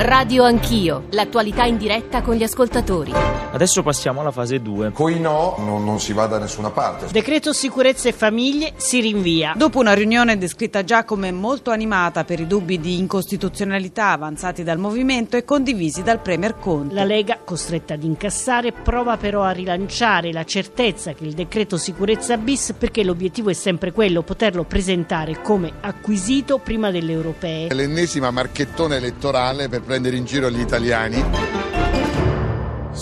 Radio Anch'io, l'attualità in diretta con gli ascoltatori. Adesso passiamo alla fase 2. Coi no non, non si va da nessuna parte. Decreto sicurezza e famiglie si rinvia. Dopo una riunione descritta già come molto animata per i dubbi di incostituzionalità avanzati dal movimento e condivisi dal Premier Conte. La Lega, costretta ad incassare, prova però a rilanciare la certezza che il decreto sicurezza bis, perché l'obiettivo è sempre quello, poterlo presentare come acquisito prima delle europee. È l'ennesima marchettone elettorale per prendere in giro gli italiani.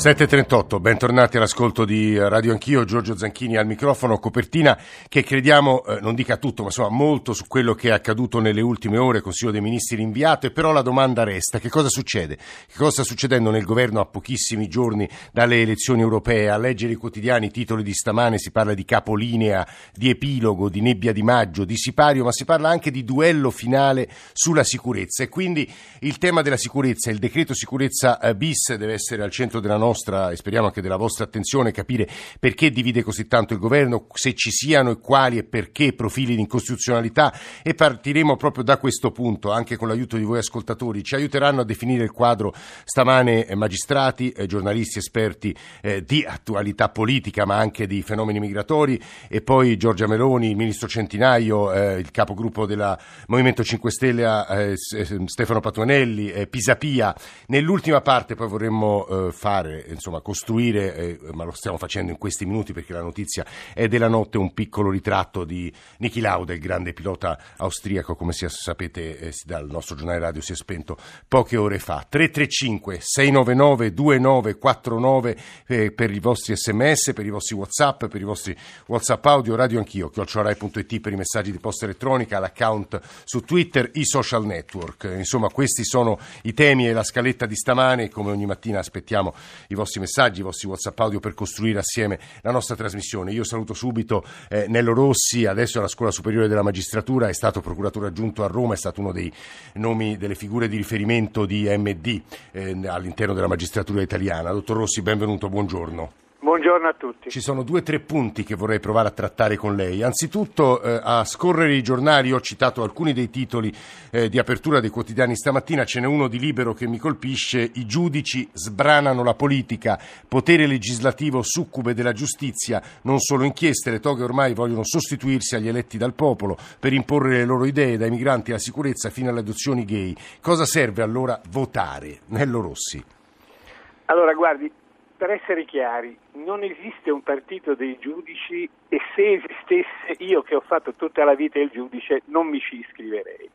7.38, bentornati all'ascolto di Radio Anch'io, Giorgio Zanchini al microfono, copertina che crediamo, eh, non dica tutto, ma insomma molto su quello che è accaduto nelle ultime ore, Consiglio dei Ministri rinviato, e però la domanda resta, che cosa succede? Che cosa sta succedendo nel governo a pochissimi giorni dalle elezioni europee? A leggere i quotidiani, i titoli di stamane, si parla di capolinea, di epilogo, di nebbia di maggio, di sipario, ma si parla anche di duello finale sulla sicurezza e quindi il tema della sicurezza, il decreto sicurezza eh, bis deve essere al centro della nostra nostra e speriamo anche della vostra attenzione capire perché divide così tanto il governo, se ci siano e quali e perché profili di incostituzionalità e partiremo proprio da questo punto anche con l'aiuto di voi ascoltatori. Ci aiuteranno a definire il quadro stamane eh, magistrati, eh, giornalisti, esperti eh, di attualità politica ma anche di fenomeni migratori e poi Giorgia Meloni, il ministro Centinaio, il capogruppo del Movimento 5 Stelle Stefano Patuanelli, Pisapia. Nell'ultima parte poi vorremmo fare insomma, costruire, eh, ma lo stiamo facendo in questi minuti perché la notizia è della notte, un piccolo ritratto di Niki Lauda, il grande pilota austriaco, come si, sapete eh, dal nostro giornale radio si è spento poche ore fa. 335 699 2949 eh, per i vostri sms, per i vostri whatsapp, per i vostri whatsapp audio, radio anch'io, chiocciolai.it per i messaggi di posta elettronica, l'account su Twitter, i social network. Insomma, questi sono i temi e la scaletta di stamane, come ogni mattina aspettiamo i vostri messaggi, i vostri WhatsApp audio per costruire assieme la nostra trasmissione. Io saluto subito eh, Nello Rossi, adesso alla Scuola Superiore della Magistratura, è stato procuratore aggiunto a Roma, è stato uno dei nomi delle figure di riferimento di MD eh, all'interno della magistratura italiana. Dottor Rossi, benvenuto, buongiorno. Buongiorno a tutti. Ci sono due o tre punti che vorrei provare a trattare con lei. Anzitutto, eh, a scorrere i giornali ho citato alcuni dei titoli eh, di apertura dei quotidiani stamattina, ce n'è uno di libero che mi colpisce, i giudici sbranano la politica, potere legislativo succube della giustizia, non solo inchieste, le toghe ormai vogliono sostituirsi agli eletti dal popolo per imporre le loro idee, dai migranti alla sicurezza fino alle adozioni gay. Cosa serve allora votare? Nello Rossi. Allora, guardi, per essere chiari, non esiste un partito dei giudici e se esistesse io che ho fatto tutta la vita il giudice non mi ci iscriverei.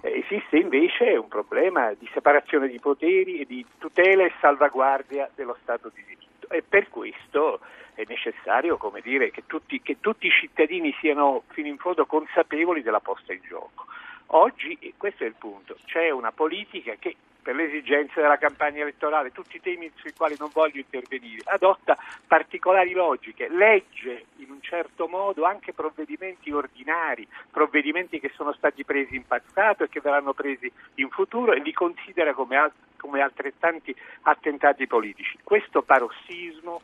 Eh, esiste invece un problema di separazione di poteri e di tutela e salvaguardia dello Stato di diritto e per questo è necessario dire, che, tutti, che tutti i cittadini siano fino in fondo consapevoli della posta in gioco. Oggi, e questo è il punto, c'è una politica che per le esigenze della campagna elettorale, tutti i temi sui quali non voglio intervenire, adotta particolari logiche, legge in un certo modo anche provvedimenti ordinari, provvedimenti che sono stati presi in passato e che verranno presi in futuro e li considera come, al- come altrettanti attentati politici. Questo parossismo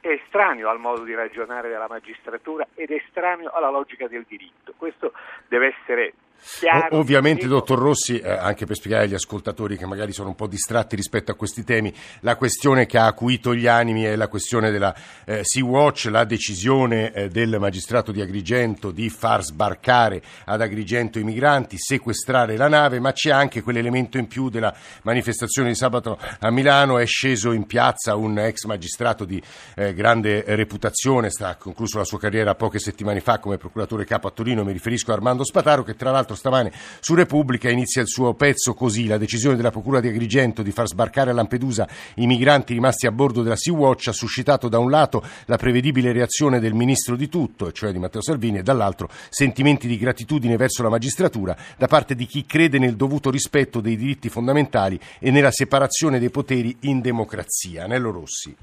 è estraneo al modo di ragionare della magistratura ed è estraneo alla logica del diritto. Questo deve essere Chiaro, Ovviamente, dottor Rossi, eh, anche per spiegare agli ascoltatori che magari sono un po' distratti rispetto a questi temi, la questione che ha acuito gli animi è la questione della eh, Sea-Watch, la decisione eh, del magistrato di Agrigento di far sbarcare ad Agrigento i migranti, sequestrare la nave, ma c'è anche quell'elemento in più della manifestazione di sabato a Milano, è sceso in piazza un ex magistrato di eh, grande reputazione, sta concluso la sua carriera poche settimane fa come procuratore capo a Torino, mi riferisco a Armando Spataro, che tra l'altro l'altro stamane su Repubblica inizia il suo pezzo così, la decisione della Procura di Agrigento di far sbarcare a Lampedusa i migranti rimasti a bordo della Sea-Watch ha suscitato da un lato la prevedibile reazione del ministro di tutto, cioè di Matteo Salvini, e dall'altro sentimenti di gratitudine verso la magistratura da parte di chi crede nel dovuto rispetto dei diritti fondamentali e nella separazione dei poteri in democrazia. Nello Rossi.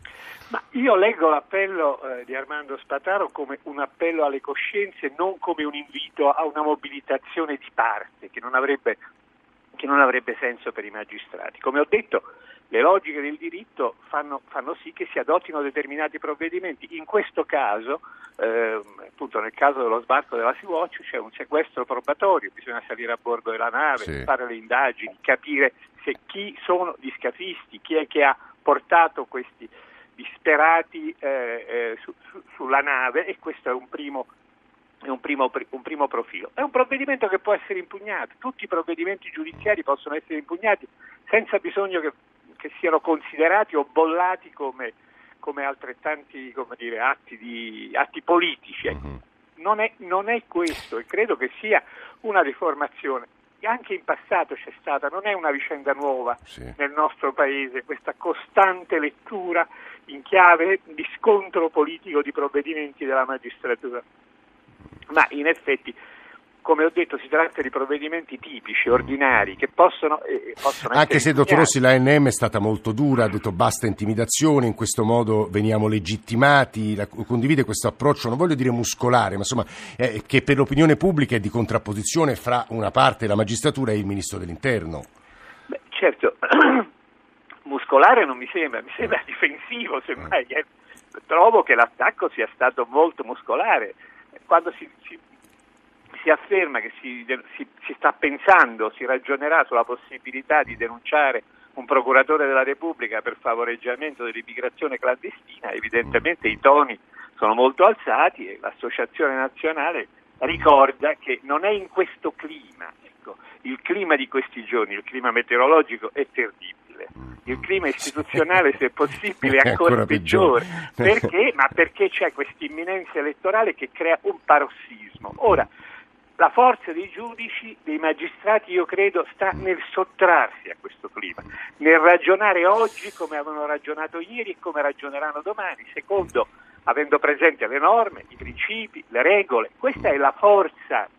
Ma io leggo l'appello eh, di Armando Spataro come un appello alle coscienze, non come un invito a una mobilitazione di parte che non avrebbe che non avrebbe senso per i magistrati. Come ho detto, le logiche del diritto fanno, fanno sì che si adottino determinati provvedimenti. In questo caso, eh, appunto nel caso dello sbarco della Sea-Watch, c'è un sequestro probatorio, bisogna salire a bordo della nave, Sì. fare le indagini, capire se chi sono gli scafisti, chi è che ha portato questi disperati eh, eh, su- su- sulla nave e questo è un primo è un primo, un primo profilo. È un provvedimento che può essere impugnato, tutti i provvedimenti giudiziari possono essere impugnati senza bisogno che, che siano considerati o bollati come, come altrettanti come dire, atti, di, atti politici. ecco. Mhm. Non, è, non è questo e credo che sia una riformazione. Anche in passato c'è stata, non è una vicenda nuova Sì. nel nostro paese, questa costante lettura in chiave di scontro politico di provvedimenti della magistratura ma in effetti, come ho detto, si tratta di provvedimenti tipici, ordinari, che possono, eh, possono Anche se, dottor Rossi, impugnati. la NM è stata molto dura, ha detto basta intimidazione, in questo modo veniamo legittimati, la- condivide questo approccio, non voglio dire muscolare, ma insomma eh, che per l'opinione pubblica è di contrapposizione fra una parte della magistratura e il Ministro dell'Interno. Beh, certo, muscolare non mi sembra, mi sembra difensivo, semmai. eh. Trovo che l'attacco sia stato molto muscolare. Quando si, si- si afferma che si, si- si sta pensando, si ragionerà sulla possibilità di denunciare un procuratore della Repubblica per favoreggiamento dell'immigrazione clandestina, evidentemente i toni sono molto alzati e l'Associazione Nazionale ricorda che non è in questo clima, ecco, il clima di questi giorni, il clima meteorologico è terribile, il clima istituzionale se possibile è È ancora, ancora peggiore. peggiore, perché? Ma perché c'è questa imminenza elettorale che crea un parossismo. Ora, la forza dei giudici, dei magistrati, io credo, sta nel sottrarsi a questo clima, nel ragionare oggi come avevano ragionato ieri e come ragioneranno domani, secondo, avendo presente le norme, i principi, le regole. Questa è la forza.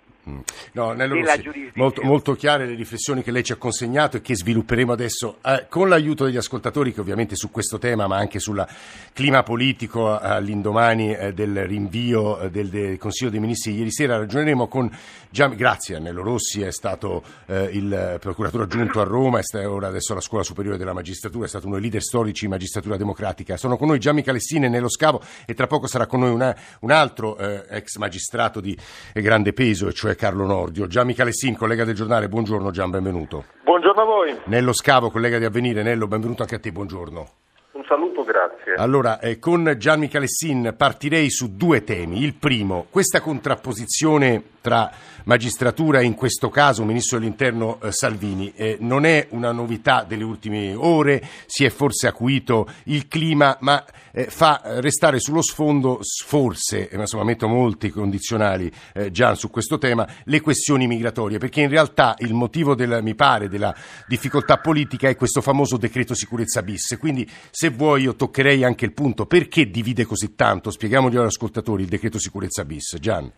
No, Nello della Rossi, giurisdizione. molto, molto chiare le riflessioni che lei ci ha consegnato e che svilupperemo adesso eh, con l'aiuto degli ascoltatori che ovviamente su questo tema ma anche sul clima politico eh, all'indomani eh, del rinvio eh, del, del Consiglio dei Ministri ieri sera ragioneremo con Gian... grazie a Nello Rossi è stato eh, il procuratore aggiunto a Roma sta ora adesso alla Scuola Superiore della Magistratura è stato uno dei leader storici in magistratura democratica sono con noi Gianni Calessini e Nello Scavo e tra poco sarà con noi una- un altro eh, ex magistrato di grande peso cioè Carlo Nordio. Gianni Calessin, collega del giornale buongiorno Gian, benvenuto. Buongiorno a voi, Nello Scavo, collega di Avvenire Nello, benvenuto anche a te, buongiorno. Un saluto, grazie. Allora, eh, con Gianni Calessin partirei su due temi. Il primo, questa contrapposizione tra magistratura e in questo caso Ministro dell'Interno eh, Salvini eh, non è una novità delle ultime ore, si è forse acuito il clima, ma eh, fa restare sullo sfondo, forse, eh, ma insomma metto molti condizionali eh, Gian su questo tema, le questioni migratorie, perché in realtà il motivo del, mi pare della difficoltà politica è questo famoso decreto sicurezza bis. Quindi se vuoi io toccherei anche il punto perché divide così tanto, spieghiamoglielo agli ascoltatori il decreto sicurezza bis. Gian.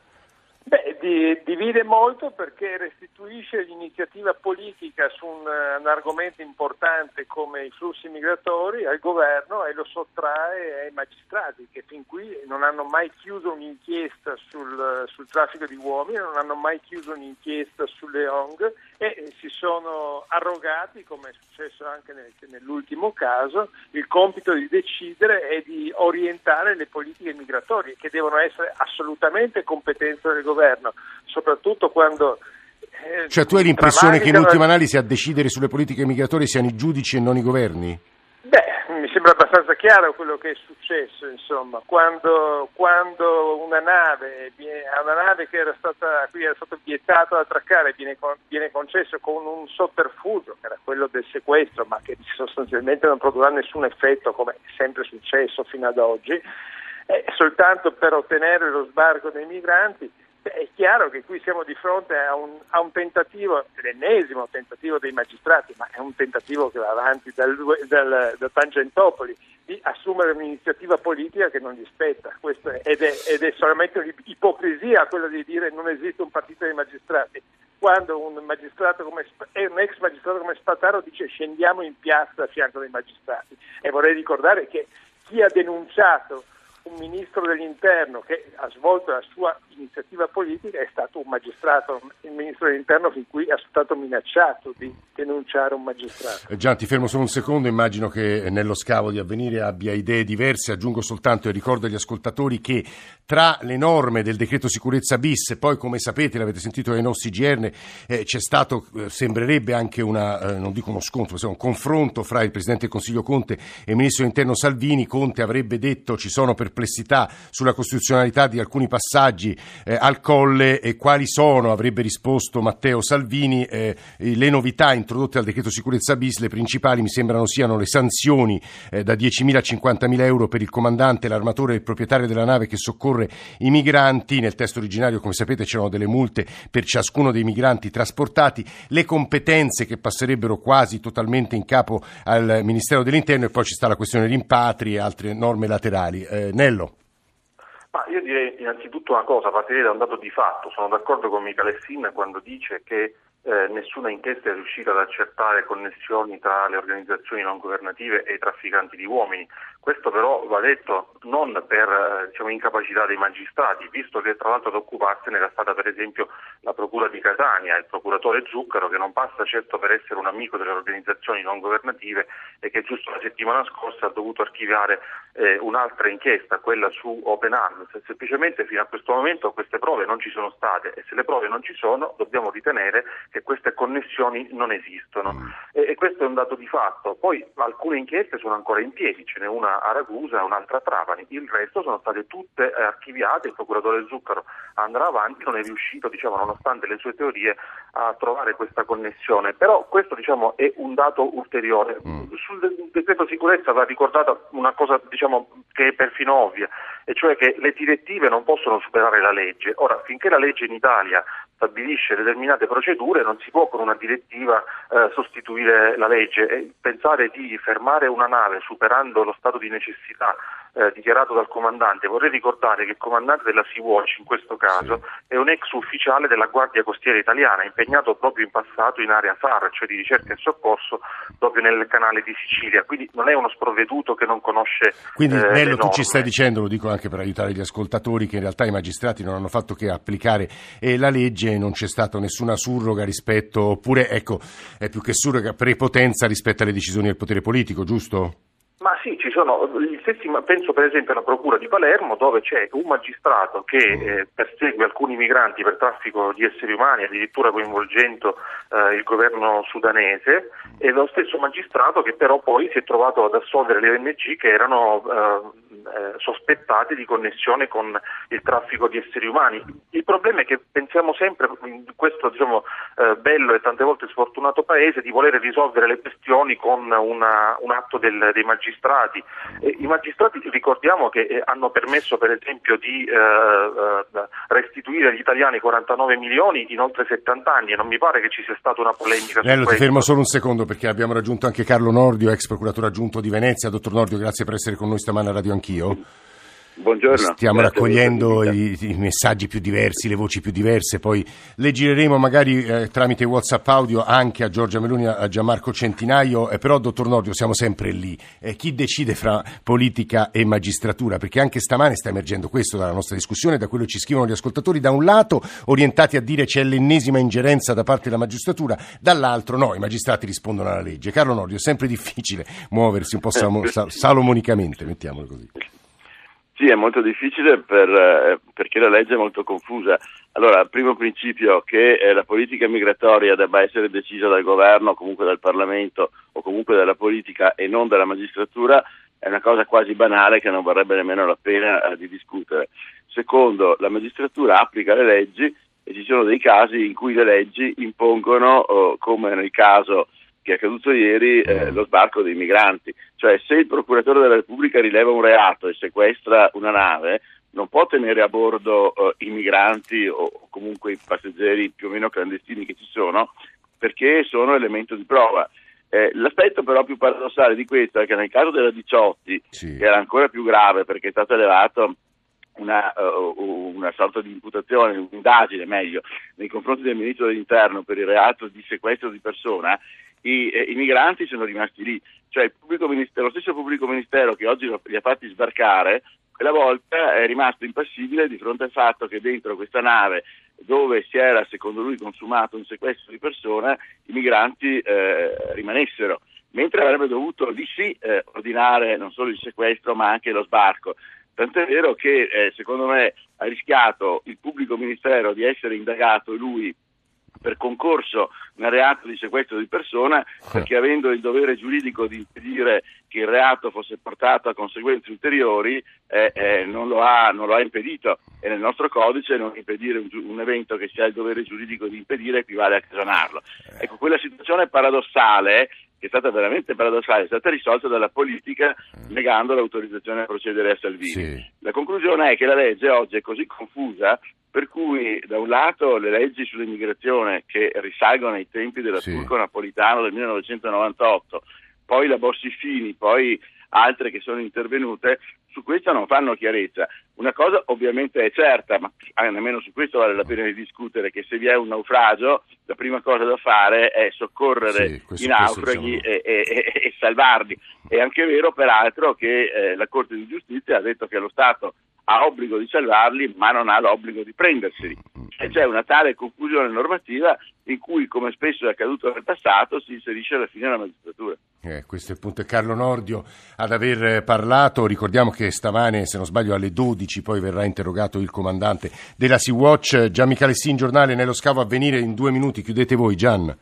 Divide molto perché restituisce l'iniziativa politica su un, un argomento importante come i flussi migratori al governo e lo sottrae ai magistrati che fin qui non hanno mai chiuso un'inchiesta sul, sul traffico di uomini, non hanno mai chiuso un'inchiesta sulle ONG e si sono arrogati, come è successo anche nel- nell'ultimo caso, il compito di decidere e di orientare le politiche migratorie che devono essere assolutamente competenza del governo, soprattutto quando... eh, Cioè tu hai l'impressione che in ultima analisi a decidere sulle politiche migratorie siano i giudici e non i governi? Sembra abbastanza chiaro quello che è successo, insomma, quando, quando una nave, una nave che era stata, a cui era stato vietato attraccare viene, viene concesso con un sotterfugio, che era quello del sequestro, ma che sostanzialmente non produrrà nessun effetto, come è sempre successo fino ad oggi, eh, soltanto per ottenere lo sbarco dei migranti, beh, è chiaro che qui siamo di fronte a un, a un tentativo, l'ennesimo tentativo dei magistrati, ma è un tentativo che va avanti dal, dal- da Tangentopoli, di assumere un'iniziativa politica che non gli spetta. È- ed, è, ed è solamente un'ipocrisia quello di dire non esiste un partito dei magistrati. Quando un magistrato come è un ex magistrato come Spataro dice scendiamo in piazza a fianco dei magistrati. E vorrei ricordare che chi ha denunciato un ministro dell'interno che ha svolto la sua iniziativa politica è stato un magistrato, il ministro dell'interno fin qui è stato minacciato di denunciare un magistrato. Eh, Gian, ti fermo solo un secondo, immagino che nello scavo di avvenire abbia idee diverse, aggiungo soltanto e ricordo agli ascoltatori che tra le norme del decreto sicurezza bis, poi come sapete, l'avete sentito dai nostri GR, eh, c'è stato, eh, sembrerebbe anche una, eh, non dico uno scontro, ma un confronto fra il Presidente del Consiglio Conte e il Ministro dell'Interno Salvini, Conte avrebbe detto ci sono perplessità sulla costituzionalità di alcuni passaggi eh, al colle e quali sono, avrebbe risposto Matteo Salvini, eh, le novità introdotte al decreto sicurezza bis, le principali mi sembrano siano le sanzioni eh, da 10.000 a 50.000 euro per il comandante, l'armatore e il proprietario della nave che soccorre i migranti, nel testo originario come sapete c'erano delle multe per ciascuno dei migranti trasportati, le competenze che passerebbero quasi totalmente in capo al Ministero dell'Interno e poi ci sta la questione rimpatri e altre norme laterali. Eh, Nello. Ma io direi innanzitutto una cosa, partirei da un dato di fatto. Sono d'accordo con Michele Sin quando dice che eh, nessuna inchiesta è riuscita ad accertare connessioni tra le organizzazioni non governative e i trafficanti di uomini. Questo però va detto non per eh, diciamo, incapacità dei magistrati, visto che tra l'altro ad occuparsene era stata per esempio la Procura di Catania, il procuratore Zuccaro, che non passa certo per essere un amico delle organizzazioni non governative e che giusto la settimana scorsa ha dovuto archiviare eh, un'altra inchiesta, quella su Open Arms. Semplicemente fino a questo momento queste prove non ci sono state e se le prove non ci sono dobbiamo ritenere che queste connessioni non esistono e, e questo è un dato di fatto. Poi alcune inchieste sono ancora in piedi, ce n'è una a Ragusa e un'altra a Trapani, il resto sono state tutte eh, archiviate, il procuratore Zuccaro andrà avanti, non è riuscito, diciamo, nonostante le sue teorie, a trovare questa connessione. Però questo diciamo, è un dato ulteriore. Mm. Sul decreto sicurezza va ricordata una cosa diciamo, che è perfino ovvia, e cioè che le direttive non possono superare la legge. Ora, finché la legge in Italia stabilisce determinate procedure, non si può con una direttiva eh, sostituire la legge. E pensare di fermare una nave superando lo stato di necessità eh, dichiarato dal comandante. Vorrei ricordare che il comandante della Sea-Watch in questo caso sì. è un ex ufficiale della Guardia Costiera Italiana, impegnato proprio in passato in area SAR, cioè di ricerca e soccorso, proprio nel canale di Sicilia. Quindi non è uno sprovveduto che non conosce. Quindi eh, Nello, tu ci stai dicendo, lo dico anche per aiutare gli ascoltatori, che in realtà i magistrati non hanno fatto che applicare eh, la legge e non c'è stata nessuna surroga rispetto, oppure ecco, è più che surroga, prepotenza rispetto alle decisioni del potere politico, giusto? Sì, ci sono gli stessi, penso per esempio alla Procura di Palermo dove c'è un magistrato che eh, persegue alcuni migranti per traffico di esseri umani, addirittura coinvolgendo eh, il governo sudanese, e lo stesso magistrato che però poi si è trovato ad assolvere le ONG che erano eh, eh, sospettati di connessione con il traffico di esseri umani. Il problema è che pensiamo sempre in questo diciamo, eh, bello e tante volte sfortunato paese di voler risolvere le questioni con una, un atto del, dei magistrati. E I magistrati ricordiamo che eh, hanno permesso per esempio di eh, eh, restituire agli italiani 49 milioni in oltre 70 anni e non mi pare che ci sia stata una polemica Nello, su questo. ti fermo solo un secondo perché abbiamo raggiunto anche Carlo Nordio, ex procuratore aggiunto di Venezia. Dottor Nordio, grazie per essere con noi stamane a Radio anch'io. Buongiorno. Stiamo raccogliendo i, i, messaggi più diversi, le voci più diverse, poi le gireremo magari eh, tramite WhatsApp audio anche a Giorgia Meloni, a Gianmarco Centinaio, eh, però dottor Nordio siamo sempre lì. Eh, chi decide fra politica e magistratura? Perché anche stamane sta emergendo questo dalla nostra discussione, da quello che ci scrivono gli ascoltatori, da un lato orientati a dire c'è l'ennesima ingerenza da parte della magistratura, dall'altro no, i magistrati rispondono alla legge. Carlo Nordio, è sempre difficile muoversi un po' sal- sal- salomonicamente, mettiamolo così. Sì, è molto difficile per, eh, perché la legge è molto confusa. Allora, primo principio che eh, la politica migratoria debba essere decisa dal governo, comunque dal Parlamento o comunque dalla politica e non dalla magistratura è una cosa quasi banale che non varrebbe nemmeno la pena eh, di discutere. Secondo, la magistratura applica le leggi e ci sono dei casi in cui le leggi impongono, oh, come nel caso che è accaduto ieri, eh, lo sbarco dei migranti. Cioè se il procuratore della Repubblica rileva un reato e sequestra una nave, non può tenere a bordo eh, i migranti o comunque i passeggeri più o meno clandestini che ci sono, perché sono elemento di prova. Eh, l'aspetto però più paradossale di questo è che nel caso della Diciotti, sì. che era ancora più grave perché è stato elevato una, uh, una, sorta di imputazione, un'indagine meglio, nei confronti del ministro dell'interno per il reato di sequestro di persona, i, eh, i migranti sono rimasti lì. Cioè lo stesso pubblico ministero che oggi li ha fatti sbarcare, quella volta è rimasto impassibile di fronte al fatto che dentro questa nave dove si era secondo lui consumato un sequestro di persona, i migranti eh, rimanessero, mentre avrebbe dovuto lì sì eh, ordinare non solo il sequestro ma anche lo sbarco. Tant'è vero che eh, secondo me ha rischiato il pubblico ministero di essere indagato lui per concorso nel reato di sequestro di persona perché avendo il dovere giuridico di impedire che il reato fosse portato a conseguenze ulteriori eh, eh, non, lo ha, non, lo ha, impedito. E nel nostro codice non impedire un, un, evento che si ha il dovere giuridico di impedire equivale a cagionarlo. Ecco, quella situazione paradossale che è stata veramente paradossale, è stata risolta dalla politica negando l'autorizzazione a procedere a Salvini. Sì. La conclusione è che la legge oggi è così confusa per cui da un lato le leggi sull'immigrazione che risalgono ai tempi della sì. Turco Napolitano del 1998, poi la Bossi-Fini, poi altre che sono intervenute, su questo non fanno chiarezza. Una cosa ovviamente è certa, ma nemmeno su questo vale la pena di discutere, che se vi è un naufragio, la prima cosa da fare è soccorrere sì, i naufraghi diciamo... e, e, e, e, salvarli. È anche vero, peraltro, che eh, la Corte di Giustizia ha detto che lo Stato ha obbligo di salvarli, ma non ha l'obbligo di prenderseli. C'è una tale confusione normativa in cui, come spesso è accaduto nel passato, si inserisce alla fine la magistratura. Eh, questo è il punto. È Carlo Nordio ad aver parlato. Ricordiamo che stamane, se non sbaglio, alle 12 poi verrà interrogato il comandante della Sea-Watch. Gian Michele Sin, giornale Nello Scavo a venire in due minuti. Chiudete voi, Gian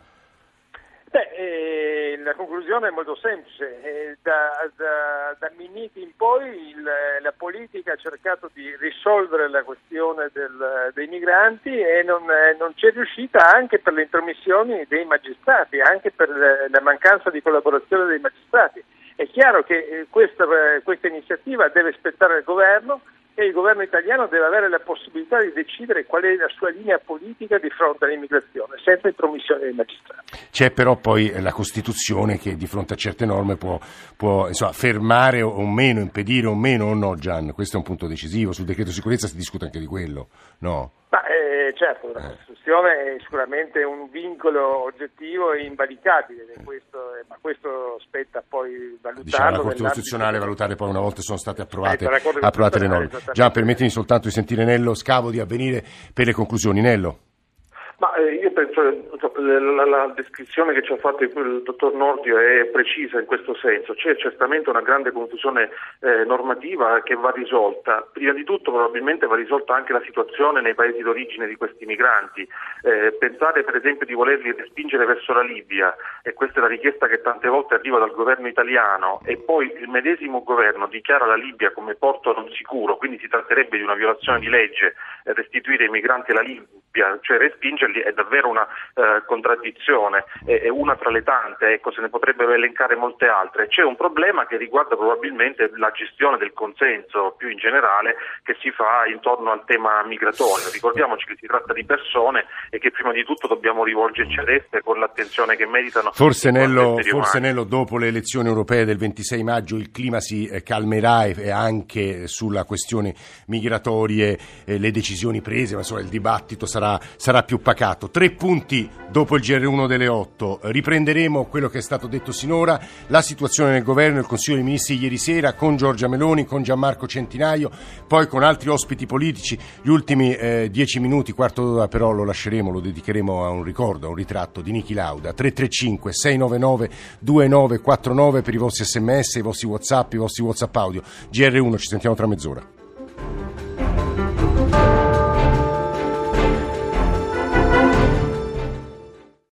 conclusione è molto semplice. Eh, da, da, da, Minniti in poi il, la politica ha cercato di risolvere la questione del, dei migranti e non, eh, non, c'è riuscita anche per le intromissioni dei magistrati, anche per la mancanza di collaborazione dei magistrati. È chiaro che eh, questa, questa iniziativa deve aspettare il governo e il governo italiano deve avere la possibilità di decidere qual è la sua linea politica di fronte all'immigrazione, senza intromissione dei magistrati. C'è però poi la Costituzione che di fronte a certe norme può, può insomma, fermare o meno, impedire o meno o no, Gian? Questo è un punto decisivo. Sul decreto sicurezza si discute anche di quello, no? Ma, eh, certo, la Costituzione è sicuramente un vincolo oggettivo e invalicabile, questo, eh, ma questo spetta poi valutarlo. Diciamo la Corte Costituzionale valutare poi una volta sono state approvate, approvate le norme. Già, permettimi soltanto di sentire Nello Scavo di avvenire per le conclusioni. Nello. Ma eh, io penso che la, la, descrizione che ci ha fatto il dottor Nordio è precisa in questo senso. C'è certamente una grande confusione eh, normativa che va risolta. Prima di tutto probabilmente va risolta anche la situazione nei paesi d'origine di questi migranti. Eh, pensare per esempio di volerli respingere verso la Libia, e questa è la richiesta che tante volte arriva dal governo italiano, e poi il medesimo governo dichiara la Libia come porto non sicuro, quindi si tratterebbe di una violazione di legge eh, restituire i migranti alla Libia, cioè respingere leggerli è davvero una eh, contraddizione, è, è, una tra le tante, ecco, se ne potrebbero elencare molte altre. C'è un problema che riguarda probabilmente la gestione del consenso più in generale che si fa intorno al tema migratorio. Ricordiamoci che si tratta di persone e che prima di tutto dobbiamo rivolgerci ad esse con l'attenzione che meritano. Forse, Nello, forse Nello, dopo le elezioni europee del 26 maggio il clima si eh, calmerà e anche sulla questione migratorie eh, le decisioni prese, ma insomma il dibattito sarà, sarà più pacato pacato. Tre punti dopo il GR1 delle 8. Riprenderemo quello che è stato detto sinora, la situazione nel governo, il Consiglio dei Ministri ieri sera con Giorgia Meloni, con Gianmarco Centinaio, poi con altri ospiti politici. Gli ultimi eh, dieci minuti, quarto d'ora però lo lasceremo, lo dedicheremo a un ricordo, a un ritratto di Niki Lauda. 335 699 2949 per i vostri sms, i vostri whatsapp, i vostri whatsapp audio. GR1, ci sentiamo tra mezz'ora.